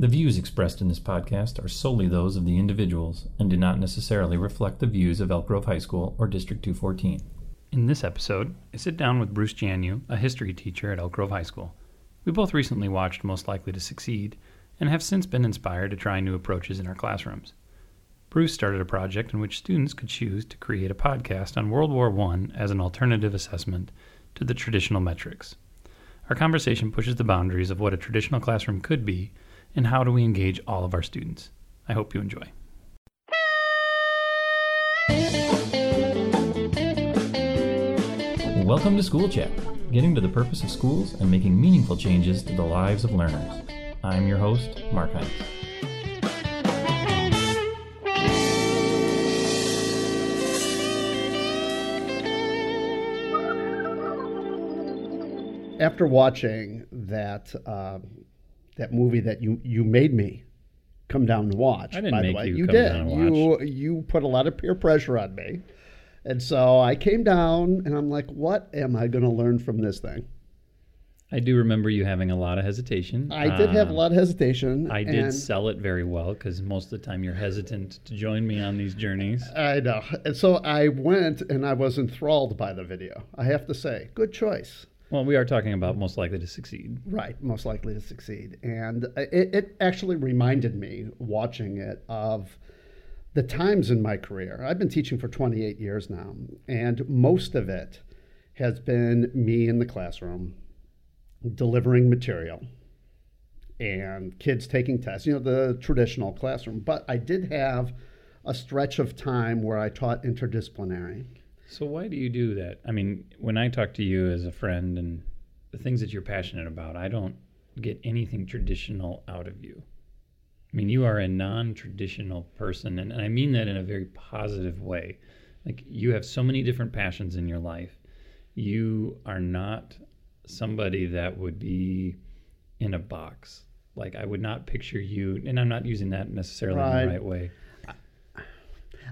The views expressed in this podcast are solely those of the individuals and do not necessarily reflect the views of Elk Grove High School or District 214. In this episode, I sit down with Bruce Janu, a history teacher at Elk Grove High School. We both recently watched Most Likely to Succeed and have since been inspired to try new approaches in our classrooms. Bruce started a project in which students could choose to create a podcast on World War I as an alternative assessment to the traditional metrics. Our conversation pushes the boundaries of what a traditional classroom could be and how do we engage all of our students. I hope you enjoy. Welcome to School Chat, getting to the purpose of schools and making meaningful changes to the lives of learners. I'm your host, Mark Hines. After watching that um, that movie that you you made me come down and watch. I didn't by make the way. you you come did. down and You watch. you put a lot of peer pressure on me, and so I came down and I'm like, what am I going to learn from this thing? I do remember you having a lot of hesitation. I did have a Um, lot of hesitation. I did sell it very well because most of the time you're hesitant to join me on these journeys. I know. And so I went and I was enthralled by the video. I have to say, good choice. Well, we are talking about most likely to succeed. Right, most likely to succeed. And it, it actually reminded me, watching it, of the times in my career. I've been teaching for 28 years now, and most of it has been me in the classroom delivering material and kids taking tests, you know, the traditional classroom. But I did have a stretch of time where I taught interdisciplinary. So why do you do that? I mean, when I talk to you as a friend and the things that you're passionate about, I don't get anything traditional out of you. I mean, you are a non-traditional person, and, and I mean that in a very positive way. Like you have so many different passions in your life. You are not somebody that would be in a box. Like I would not picture you, and I'm not using that necessarily in the right way.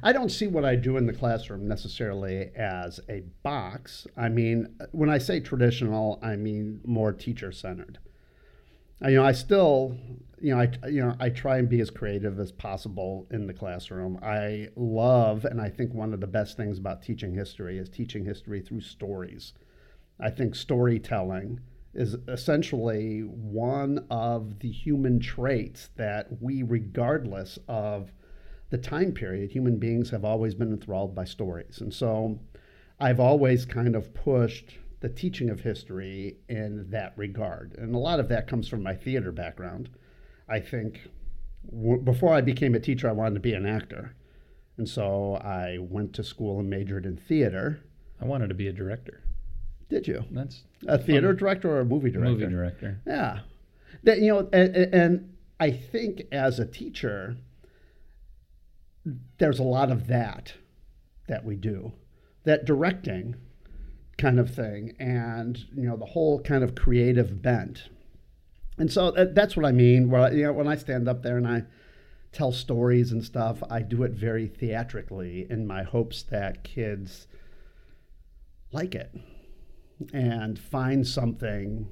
I don't see what I do in the classroom necessarily as a box. I mean, when I say traditional, I mean more teacher centered. You know, I still, you know, I you know, I try and be as creative as possible in the classroom. I love, and I think one of the best things about teaching history is teaching history through stories. I think storytelling is essentially one of the human traits that we, regardless of the time period, human beings have always been enthralled by stories. And so I've always kind of pushed the teaching of history in that regard. And a lot of that comes from my theater background. I think w- before I became a teacher, I wanted to be an actor. And so I went to school and majored in theater. I wanted to be a director. Did you? That's A theater director or a movie director? movie director. Yeah. That you know, and, and I think as a teacher, there's a lot of that that we do, that directing kind of thing, and you know, the whole kind of creative bent. And so uh, that's what I mean. Well, you know, when I stand up there and I tell stories and stuff, I do it very theatrically in my hopes that kids like it and find something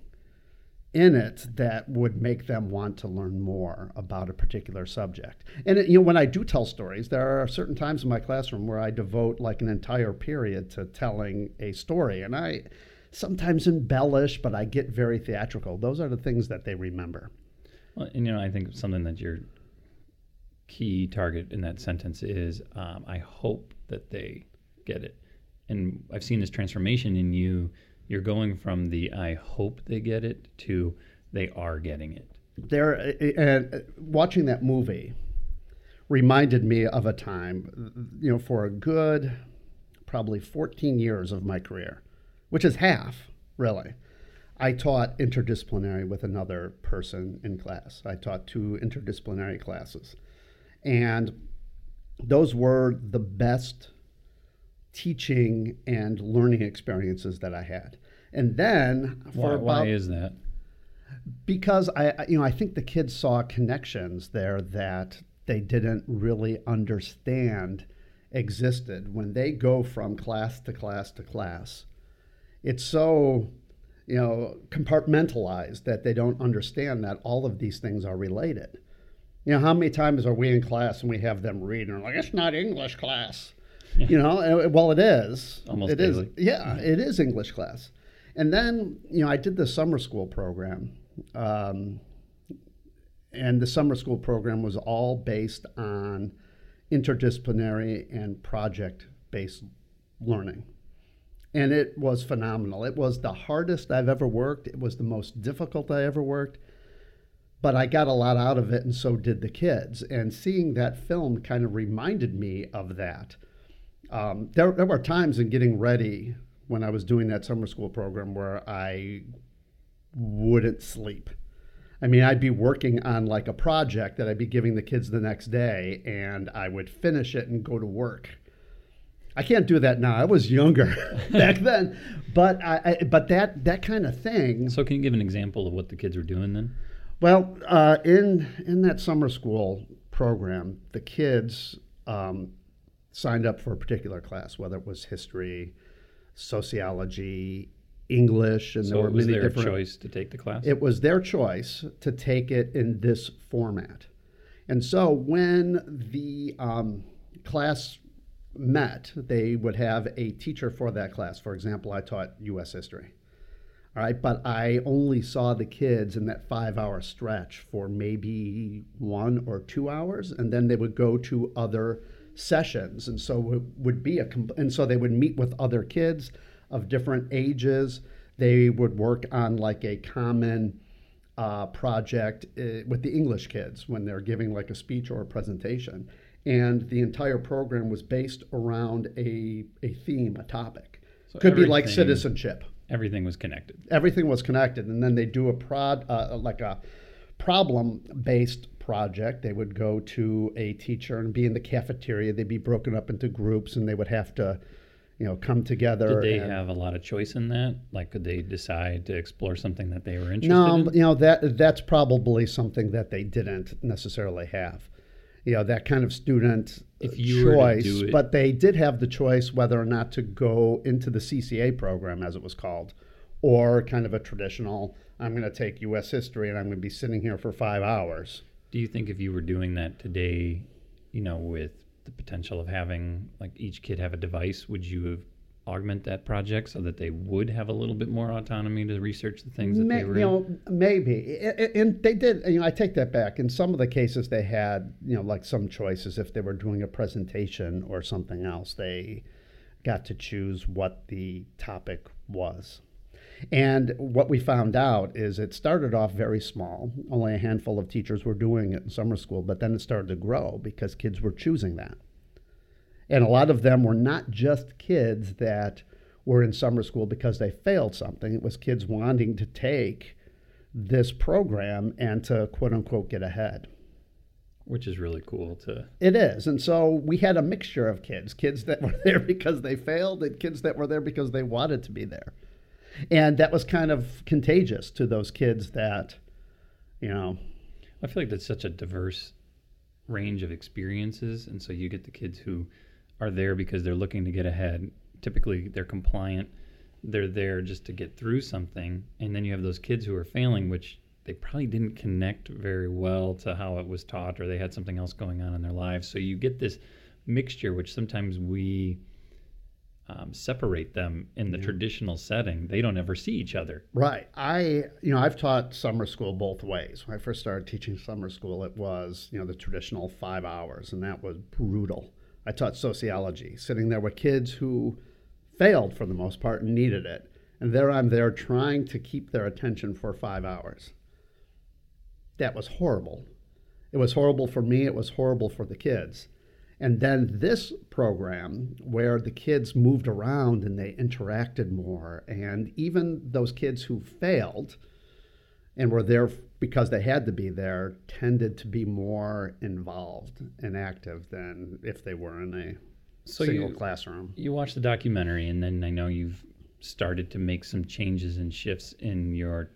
in it that would make them want to learn more about a particular subject. And it, you know, when I do tell stories, there are certain times in my classroom where I devote like an entire period to telling a story, and I sometimes embellish, but I get very theatrical. Those are the things that they remember. Well, and you know, I think something that your key target in that sentence is, um, I hope that they get it. And I've seen this transformation in you. You're going from the I hope they get it to they are getting it. there and uh, watching that movie reminded me of a time you know for a good probably 14 years of my career which is half really i taught interdisciplinary with another person in class i taught two interdisciplinary classes and those were the best teaching and learning experiences that i had and then for Why, about why is that? because I, you know, I think the kids saw connections there that they didn't really understand existed when they go from class to class to class. It's so you know, compartmentalized that they don't understand that all of these things are related. You know, how many times are we in class and we have them read and we're like, it's not English class. Yeah. You know, well, it is. Almost it daily. is. Yeah, it is English class. And then, you know, I did the summer school program. Um, and the summer school program was all based on interdisciplinary and project based learning. And it was phenomenal. It was the hardest I've ever worked, it was the most difficult I ever worked. But I got a lot out of it, and so did the kids. And seeing that film kind of reminded me of that. Um, there, there were times in getting ready when I was doing that summer school program where I wouldn't sleep. I mean, I'd be working on like a project that I'd be giving the kids the next day, and I would finish it and go to work. I can't do that now. I was younger back then, but I, I, but that that kind of thing. So, can you give an example of what the kids were doing then? Well, uh, in in that summer school program, the kids um, signed up for a particular class, whether it was history, sociology, English, and so there were was many their different. choice to take the class. It was their choice to take it in this format, and so when the um, class met, they would have a teacher for that class. For example, I taught U.S. history. All right, but I only saw the kids in that five hour stretch for maybe one or two hours, and then they would go to other sessions. And so it would be a, and so they would meet with other kids of different ages. They would work on like a common uh, project uh, with the English kids when they're giving like a speech or a presentation. And the entire program was based around a, a theme, a topic. So Could be like citizenship everything was connected. Everything was connected, and then they do a prod uh, like a problem based project. They would go to a teacher and be in the cafeteria. They'd be broken up into groups, and they would have to. You know, come together. Did they and, have a lot of choice in that? Like, could they decide to explore something that they were interested no, in? No, you know that that's probably something that they didn't necessarily have you know that kind of student if you choice but they did have the choice whether or not to go into the cca program as it was called or kind of a traditional i'm going to take us history and i'm going to be sitting here for five hours do you think if you were doing that today you know with the potential of having like each kid have a device would you have augment that project so that they would have a little bit more autonomy to research the things that May, they were you know maybe. And they did you know i take that back. In some of the cases they had you know like some choices if they were doing a presentation or something else they got to choose what the topic was and what we found out is it started off very small only a handful of teachers were doing it in summer school but then it started to grow because kids were choosing that and a lot of them were not just kids that were in summer school because they failed something. It was kids wanting to take this program and to quote unquote get ahead. Which is really cool to. It is. And so we had a mixture of kids kids that were there because they failed, and kids that were there because they wanted to be there. And that was kind of contagious to those kids that, you know. I feel like that's such a diverse range of experiences. And so you get the kids who are there because they're looking to get ahead. Typically, they're compliant. They're there just to get through something. And then you have those kids who are failing, which they probably didn't connect very well to how it was taught, or they had something else going on in their lives. So you get this mixture, which sometimes we um, separate them in the traditional setting. They don't ever see each other. Right. I, you know, I've taught summer school both ways. When I first started teaching summer school, it was, you know, the traditional five hours, and that was brutal. I taught sociology, sitting there with kids who failed for the most part and needed it. And there I'm there trying to keep their attention for five hours. That was horrible. It was horrible for me, it was horrible for the kids. And then this program, where the kids moved around and they interacted more, and even those kids who failed and were there because they had to be there, tended to be more involved and active than if they were in a so single you, classroom. You watched the documentary, and then I know you've started to make some changes and shifts in your,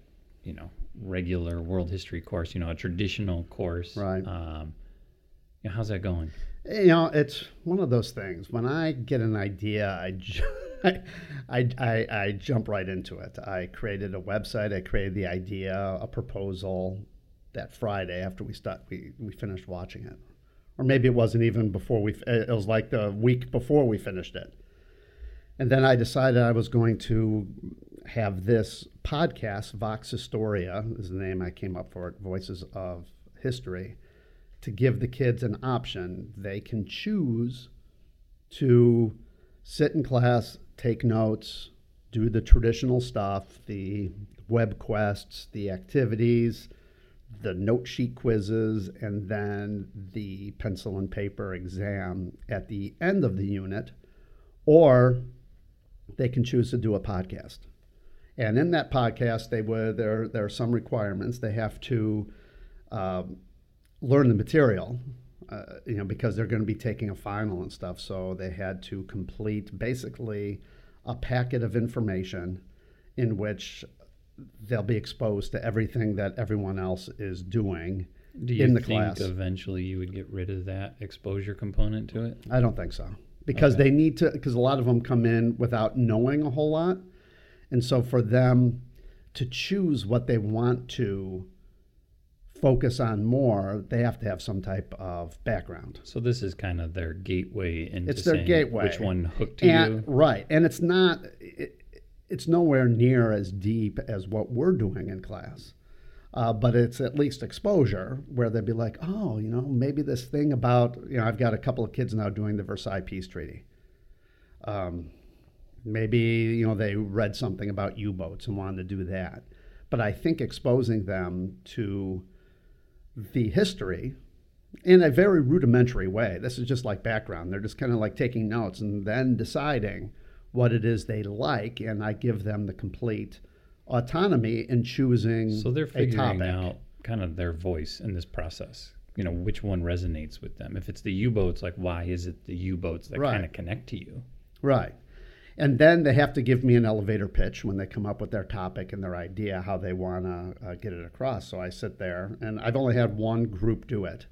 you know, regular world history course. You know, a traditional course. Right. Um, how's that going? You know, it's one of those things. When I get an idea, I. I, I, I jump right into it. I created a website. I created the idea, a proposal that Friday after we start, we, we finished watching it. Or maybe it wasn't even before we, it was like the week before we finished it. And then I decided I was going to have this podcast, Vox Historia is the name I came up for it, Voices of History, to give the kids an option. They can choose to sit in class, take notes, do the traditional stuff, the web quests, the activities, the note sheet quizzes, and then the pencil and paper exam at the end of the unit, or they can choose to do a podcast. And in that podcast, they would there there are some requirements. They have to um, learn the material, uh, you know, because they're going to be taking a final and stuff. So they had to complete basically a packet of information in which they'll be exposed to everything that everyone else is doing Do you in the think class. eventually you would get rid of that exposure component to it? I don't think so because Okay. they need to because a lot of them come in without knowing a whole lot, and so for them to choose what they want to focus on more, they have to have some type of background. So this is kind of their gateway into It's their gateway. which one hooked and you. right, and it's not. It, it's nowhere near as deep as what we're doing in class. Uh, but it's at least exposure where they'd be like, oh, you know, maybe this thing about, you know, I've got a couple of kids now doing the Versailles Peace Treaty. Um, maybe, you know, they read something about U boats and wanted to do that. But I think exposing them to the history in a very rudimentary way, this is just like background. They're just kind of like taking notes and then deciding what it is they like. And I give them the complete autonomy in choosing So they're a figuring topic. out kind of their voice in this process. You know, which one resonates with them. If it's the U-boats, like why is it the U-boats that Right. kind of connect to you? Right. And then they have to give me an elevator pitch when they come up with their topic and their idea, how they want to uh, get it across. So I sit there, and I've only had one group do it.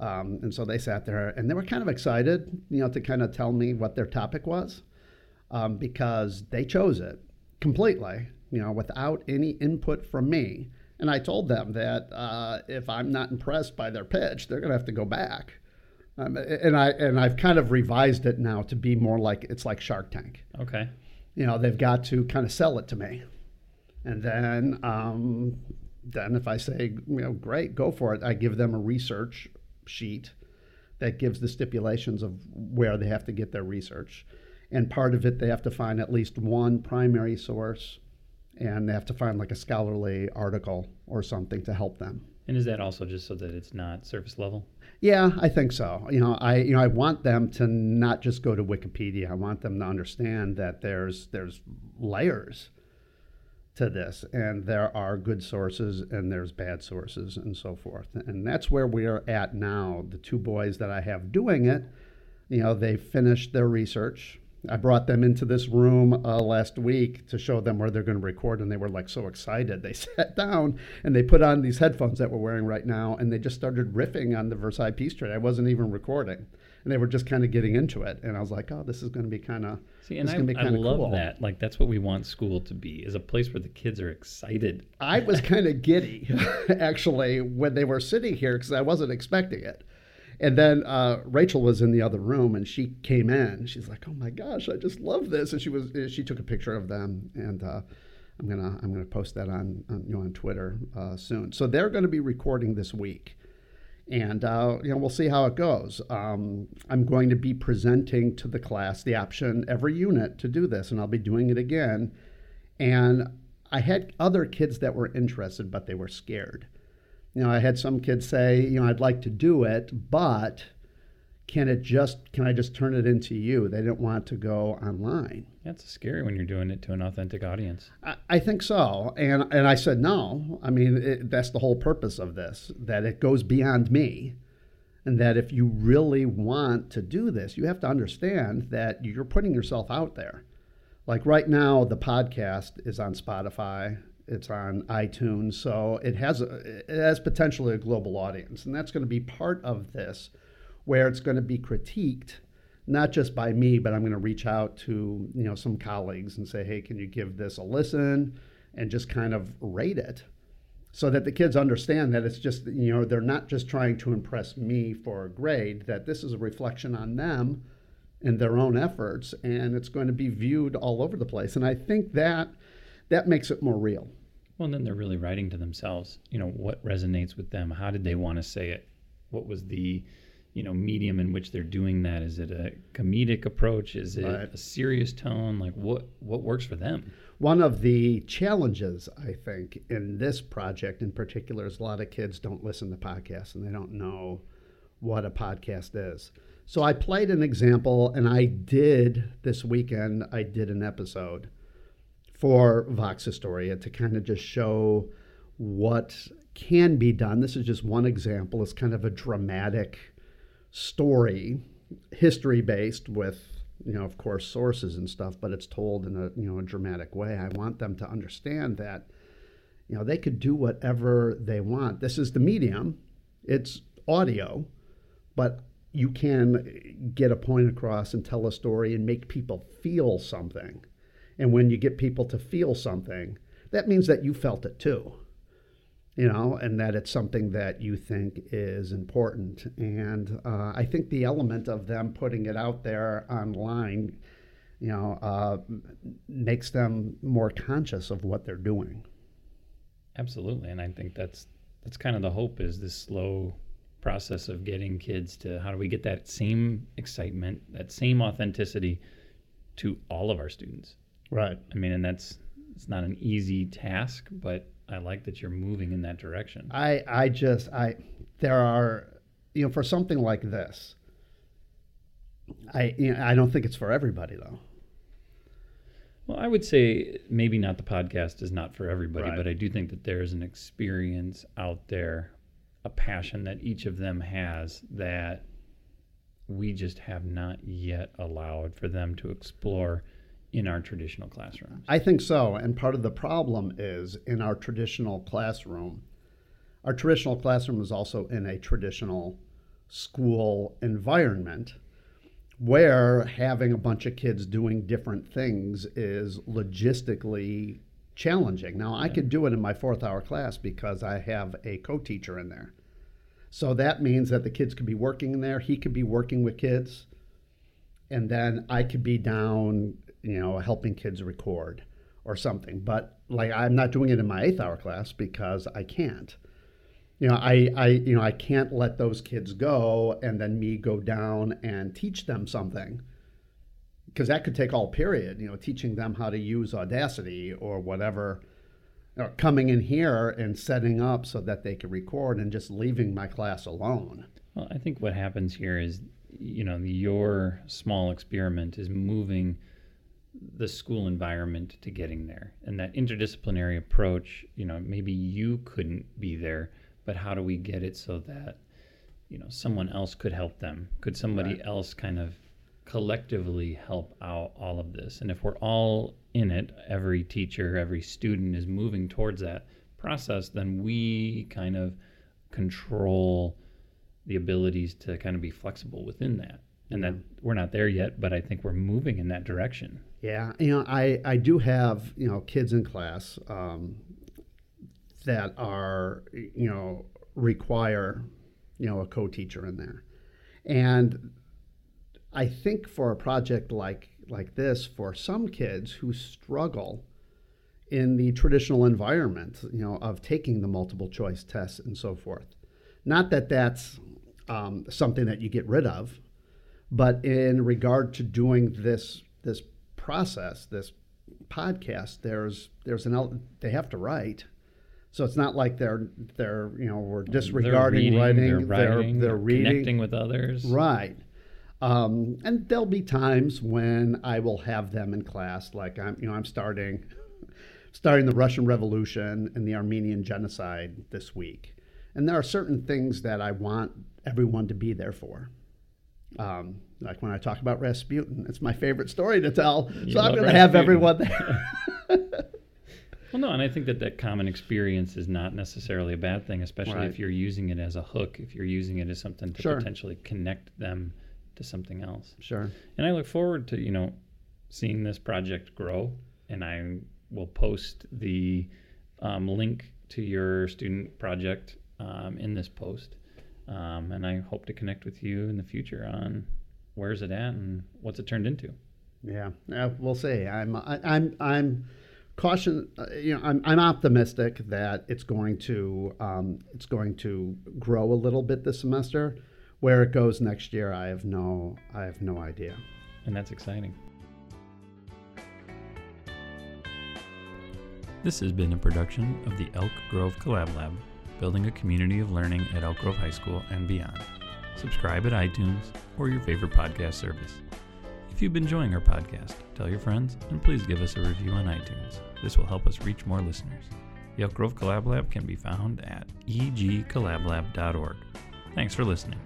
Um, and so they sat there, and they were kind of excited, you know, to kind of tell me what their topic was um, because they chose it completely, you know, without any input from me. And I told them that uh, if I'm not impressed by their pitch, they're going to have to go back. Um, and I and I've kind of revised it now to be more like it's like Shark Tank. Okay. You know, they've got to kind of sell it to me, and then um, then if I say you know great, go for it, I give them a research sheet that gives the stipulations of where they have to get their research, and part of it they have to find at least one primary source, and they have to find like a scholarly article or something to help them. And is that also just so that it's not surface level? Yeah, I think so. You know, I you know I want them to not just go to Wikipedia. I want them to understand that there's there's layers to this, and there are good sources and there's bad sources and so forth. And that's where we are at now. The two boys that I have doing it, you know, they finished their research. I brought them into this room uh, last week to show them where they're going to record, and they were like so excited. They sat down and they put on these headphones that we're wearing right now, and they just started riffing on the Versailles Peace Treaty. I wasn't even recording, and they were just kind of getting into it. And I was like, oh, this is going to be kind of See, and I, I love cool. that. Like that's what we want school to be, is a place where the kids are excited. I was kind of giddy, actually, when they were sitting here because I wasn't expecting it. And then uh, Rachel was in the other room, and she came in. She's like, "Oh my gosh, I just love this!" And she was she took a picture of them, and uh, I'm gonna I'm gonna post that on, on you know on Twitter uh, soon. So they're going to be recording this week, and uh, you know we'll see how it goes. Um, I'm going to be presenting to the class the option every unit to do this, and I'll be doing it again. And I had other kids that were interested, but they were scared. You know, I had some kids say, you know, I'd like to do it, but can it just can I just turn it into you? They didn't want to go online. That's scary when you're doing it to an authentic audience. I, I think so, and and I said no. I mean, it, that's the whole purpose of this. That it goes beyond me, and that if you really want to do this, you have to understand that you're putting yourself out there. Like right now, the podcast is on Spotify. It's on iTunes, so it has a, it has potentially a global audience, and that's going to be part of this, where it's going to be critiqued not just by me, but I'm going to reach out to you know some colleagues and say, hey, can you give this a listen, and just kind of rate it, so that the kids understand that it's just you know they're not just trying to impress me for a grade, that this is a reflection on them and their own efforts, and it's going to be viewed all over the place. And I think that that makes it more real. Well, and then they're really writing to themselves. You know, what resonates with them? How did they want to say it? What was the, you know, medium in which they're doing that? Is it a comedic approach? Is it right. a serious tone? Like what what works for them? One of the challenges I think in this project in particular is a lot of kids don't listen to podcasts and they don't know what a podcast is. So I played an example and I did this weekend I did an episode for Vox Historia to kind of just show what can be done. This is just one example. It's kind of a dramatic story, history based with, you know, of course, sources and stuff, but it's told in a, you know, a dramatic way. I want them to understand that, you know, they could do whatever they want. This is the medium, it's audio, but you can get a point across and tell a story and make people feel something. And when you get people to feel something, that means that you felt it too, you know, and that it's something that you think is important. And uh, I think the element of them putting it out there online, you know, uh, makes them more conscious of what they're doing. Absolutely, and I think that's that's kind of the hope is this slow process of getting kids to how do we get that same excitement, that same authenticity to all of our students. Right. I mean, and that's it's not an easy task, but I like that you're moving in that direction. I I just I there are you know for something like this. I you know, I don't think it's for everybody though. Well, I would say maybe not the podcast is not for everybody, right. but I do think that there is an experience out there, a passion that each of them has that we just have not yet allowed for them to explore in our traditional classrooms? I think so. And part of the problem is in our traditional classroom, our traditional classroom is also in a traditional school environment where having a bunch of kids doing different things is logistically challenging. Now, I could do it in my fourth hour class because I have a co teacher in there. So that means that the kids could be working in there, he could be working with kids, and then I could be down you know, helping kids record or something. But like I'm not doing it in my eighth hour class because I can't. You know, I, I you know I can't let those kids go and then me go down and teach them something because that could take all period. You know, teaching them how to use Audacity or whatever. Coming in here and setting up so that they can record and just leaving my class alone. Well, I think what happens here is, you know, your small experiment is moving the school environment to getting there. And that interdisciplinary approach you know maybe you couldn't be there but how do we get it so that you know someone else could help them? Could somebody right. else kind of collectively help out all of this? And if we're all in it every teacher every student is moving towards that process then we kind of control the abilities to kind of be flexible within that. And that mm-hmm. we're not there yet but i think we're moving in that direction yeah, you know, I, I do have, you know, kids in class um, that are, you know, require, you know, a co-teacher in there. And I think for a project like like this, for some kids who struggle in the traditional environment, you know, of taking the multiple choice tests and so forth. Not that that's um, something that you get rid of, but in regard to doing this this process, this podcast, there's there's an they have to write. So it's not like they're they're you know we're disregarding they're reading, writing, they're, writing, they're, they're reading, connecting with others, right? Um, and there'll be times when I will have them in class, like I'm you know I'm starting starting the Russian Revolution and the Armenian genocide this week, and there are certain things that I want everyone to be there for. Um, like when I talk about Rasputin, it's my favorite story to tell. You so I'm going to have everyone there. well, no, and I think that that common experience is not necessarily a bad thing, especially right. if you're using it as a hook, if you're using it as something to sure. potentially connect them to something else. Sure. And I look forward to, you know, seeing this project grow. And I will post the um, link to your student project um, in this post. Um, and I hope to connect with you in the future on where's it at and what's it turned into. Yeah, yeah we'll see. I'm, I, I'm, I'm caution. Uh, you know, I'm, I'm optimistic that it's going to, um, it's going to grow a little bit this semester. Where it goes next year, I have no, I have no idea. And that's exciting. This has been a production of the Elk Grove Collab Lab, building a community of learning at Elk Grove High School and beyond. Subscribe at iTunes or your favorite podcast service. If you've been enjoying our podcast, tell your friends and please give us a review on iTunes. This will help us reach more listeners. Elk Grove Collab Lab can be found at egcollablab.org. Thanks for listening.